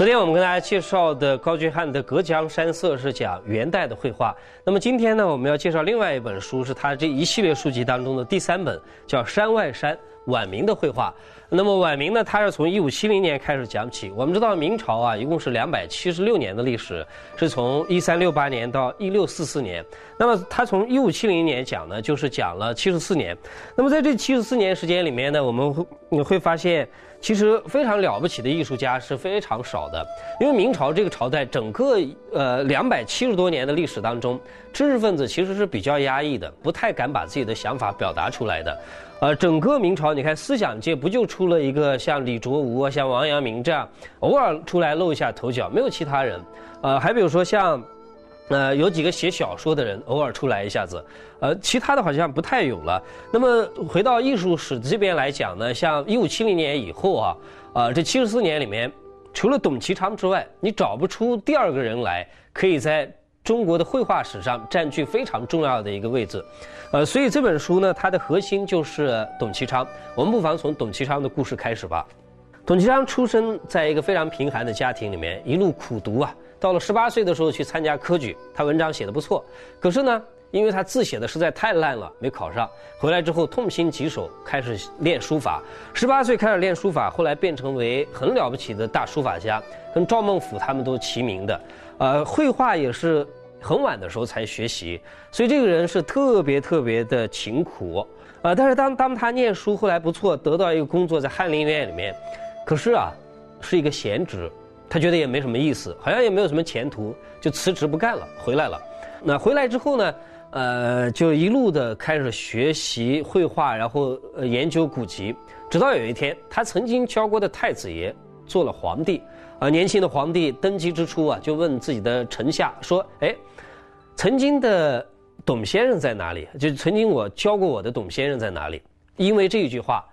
昨天我们跟大家介绍的高居翰的《隔江山色》是讲元代的绘画。那么今天呢，我们要介绍另外一本书，是他这一系列书籍当中的第三本，叫《山外山》，晚明的绘画。那么晚明呢，它是从一五七零年开始讲起。我们知道明朝啊，一共是两百七十六年的历史，是从一三六八年到一六四四年。那么它从一五七零年讲呢，就是讲了七十四年。那么在这七十四年时间里面呢，我们会你会发现。其实非常了不起的艺术家是非常少的，因为明朝这个朝代整个呃两百七十多年的历史当中，知识分子其实是比较压抑的，不太敢把自己的想法表达出来的。呃，整个明朝你看思想界不就出了一个像李卓吾啊、像王阳明这样偶尔出来露一下头角，没有其他人。呃，还比如说像。呃，有几个写小说的人偶尔出来一下子，呃，其他的好像不太有了。那么回到艺术史这边来讲呢，像一五七零年以后啊，啊，这七十四年里面，除了董其昌之外，你找不出第二个人来可以在中国的绘画史上占据非常重要的一个位置。呃，所以这本书呢，它的核心就是董其昌。我们不妨从董其昌的故事开始吧。董其昌出生在一个非常贫寒的家庭里面，一路苦读啊。到了十八岁的时候去参加科举，他文章写的不错，可是呢，因为他字写的实在太烂了，没考上。回来之后痛心疾首，开始练书法。十八岁开始练书法，后来变成为很了不起的大书法家，跟赵孟俯他们都齐名的。呃，绘画也是很晚的时候才学习，所以这个人是特别特别的勤苦。呃，但是当当他念书后来不错，得到一个工作在翰林院里面，可是啊，是一个闲职。他觉得也没什么意思，好像也没有什么前途，就辞职不干了，回来了。那回来之后呢，呃，就一路的开始学习绘画，然后呃研究古籍，直到有一天，他曾经教过的太子爷做了皇帝，啊，年轻的皇帝登基之初啊，就问自己的臣下说：“哎，曾经的董先生在哪里？就曾经我教过我的董先生在哪里？”因为这一句话，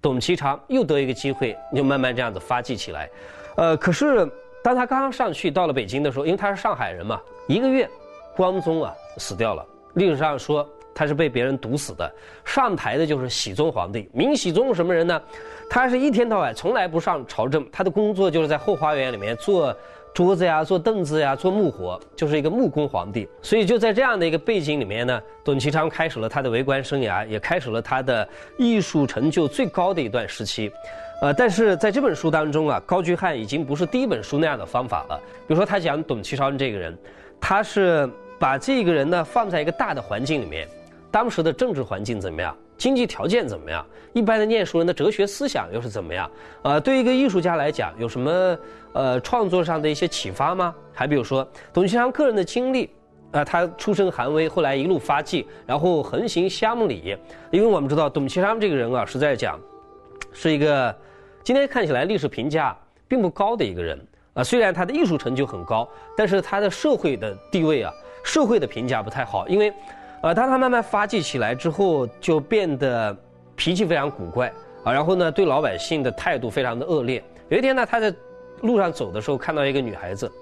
董其昌又得一个机会，就慢慢这样子发迹起来。呃，可是当他刚刚上去到了北京的时候，因为他是上海人嘛，一个月，光宗啊死掉了。历史上说他是被别人毒死的。上台的就是喜宗皇帝。明喜宗是什么人呢？他是一天到晚从来不上朝政，他的工作就是在后花园里面做桌子呀、做凳子呀、做木活，就是一个木工皇帝。所以就在这样的一个背景里面呢，董其昌开始了他的为官生涯，也开始了他的艺术成就最高的一段时期。呃，但是在这本书当中啊，高居翰已经不是第一本书那样的方法了。比如说，他讲董其昌这个人，他是把这个人呢放在一个大的环境里面，当时的政治环境怎么样，经济条件怎么样，一般的念书人的哲学思想又是怎么样？呃，对于一个艺术家来讲，有什么呃创作上的一些启发吗？还比如说，董其昌个人的经历，啊，他出身寒微，后来一路发迹，然后横行乡里。因为我们知道，董其昌这个人啊，是在讲，是一个。今天看起来历史评价并不高的一个人啊，虽然他的艺术成就很高，但是他的社会的地位啊，社会的评价不太好。因为，呃，当他慢慢发迹起来之后，就变得脾气非常古怪啊，然后呢，对老百姓的态度非常的恶劣。有一天呢，他在路上走的时候，看到一个女孩子，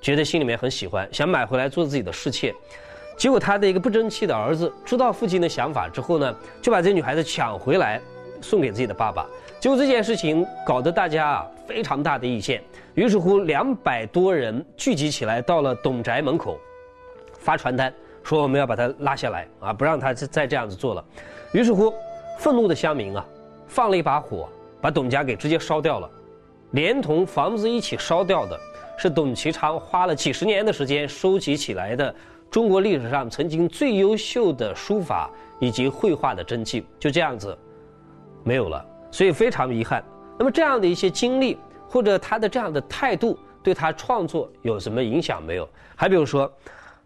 觉得心里面很喜欢，想买回来做自己的侍妾。结果他的一个不争气的儿子知道父亲的想法之后呢，就把这女孩子抢回来。送给自己的爸爸，结果这件事情搞得大家啊非常大的意见。于是乎，两百多人聚集起来，到了董宅门口，发传单说我们要把他拉下来啊，不让他再再这样子做了。于是乎，愤怒的乡民啊，放了一把火，把董家给直接烧掉了，连同房子一起烧掉的，是董其昌花了几十年的时间收集起来的中国历史上曾经最优秀的书法以及绘画的真迹。就这样子。没有了，所以非常遗憾。那么这样的一些经历，或者他的这样的态度，对他创作有什么影响没有？还比如说，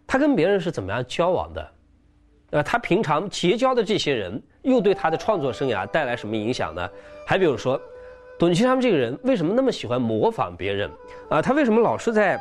他跟别人是怎么样交往的？呃，他平常结交的这些人，又对他的创作生涯带来什么影响呢？还比如说，董其昌这个人为什么那么喜欢模仿别人？啊，他为什么老是在，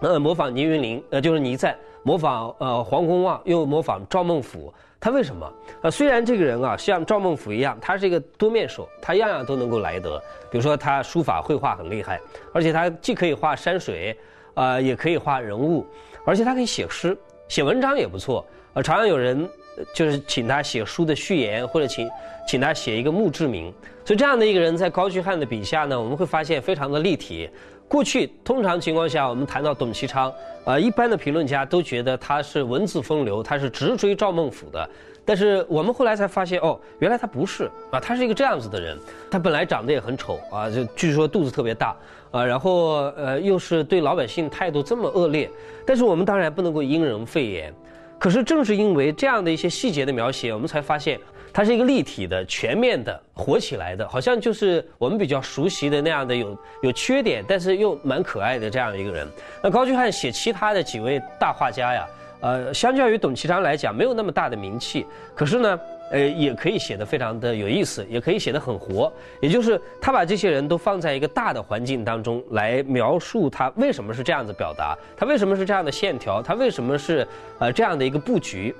呃，模仿倪云林？呃，就是倪瓒，模仿呃黄公望，又模仿赵孟俯。他为什么？呃，虽然这个人啊，像赵孟俯一样，他是一个多面手，他样样都能够来得。比如说，他书法绘画很厉害，而且他既可以画山水，啊，也可以画人物，而且他可以写诗，写文章也不错。呃，常常有人就是请他写书的序言，或者请请他写一个墓志铭。所以这样的一个人在高旭翰的笔下呢，我们会发现非常的立体。过去通常情况下，我们谈到董其昌，呃，一般的评论家都觉得他是文字风流，他是直追赵孟俯的。但是我们后来才发现，哦，原来他不是啊，他是一个这样子的人。他本来长得也很丑啊，就据说肚子特别大啊，然后呃，又是对老百姓态度这么恶劣。但是我们当然不能够因人废言。可是正是因为这样的一些细节的描写，我们才发现。他是一个立体的、全面的、活起来的，好像就是我们比较熟悉的那样的有有缺点，但是又蛮可爱的这样一个人。那高居翰写其他的几位大画家呀，呃，相较于董其昌来讲，没有那么大的名气，可是呢，呃，也可以写得非常的有意思，也可以写得很活。也就是他把这些人都放在一个大的环境当中来描述他为什么是这样子表达，他为什么是这样的线条，他为什么是呃这样的一个布局。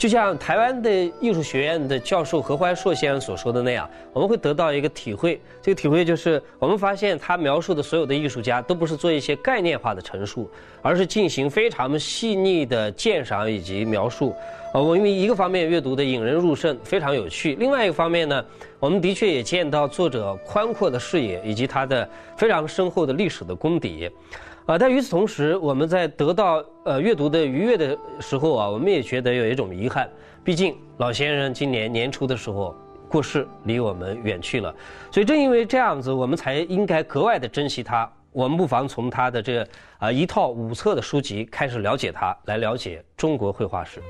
就像台湾的艺术学院的教授何怀硕先生所说的那样，我们会得到一个体会。这个体会就是，我们发现他描述的所有的艺术家都不是做一些概念化的陈述，而是进行非常细腻的鉴赏以及描述。呃，我们一个方面阅读的引人入胜，非常有趣；另外一个方面呢，我们的确也见到作者宽阔的视野以及他的非常深厚的历史的功底。啊，但与此同时，我们在得到呃阅读的愉悦的时候啊，我们也觉得有一种遗憾。毕竟老先生今年年初的时候过世，离我们远去了。所以正因为这样子，我们才应该格外的珍惜他。我们不妨从他的这啊一套五册的书籍开始了解他，来了解中国绘画史。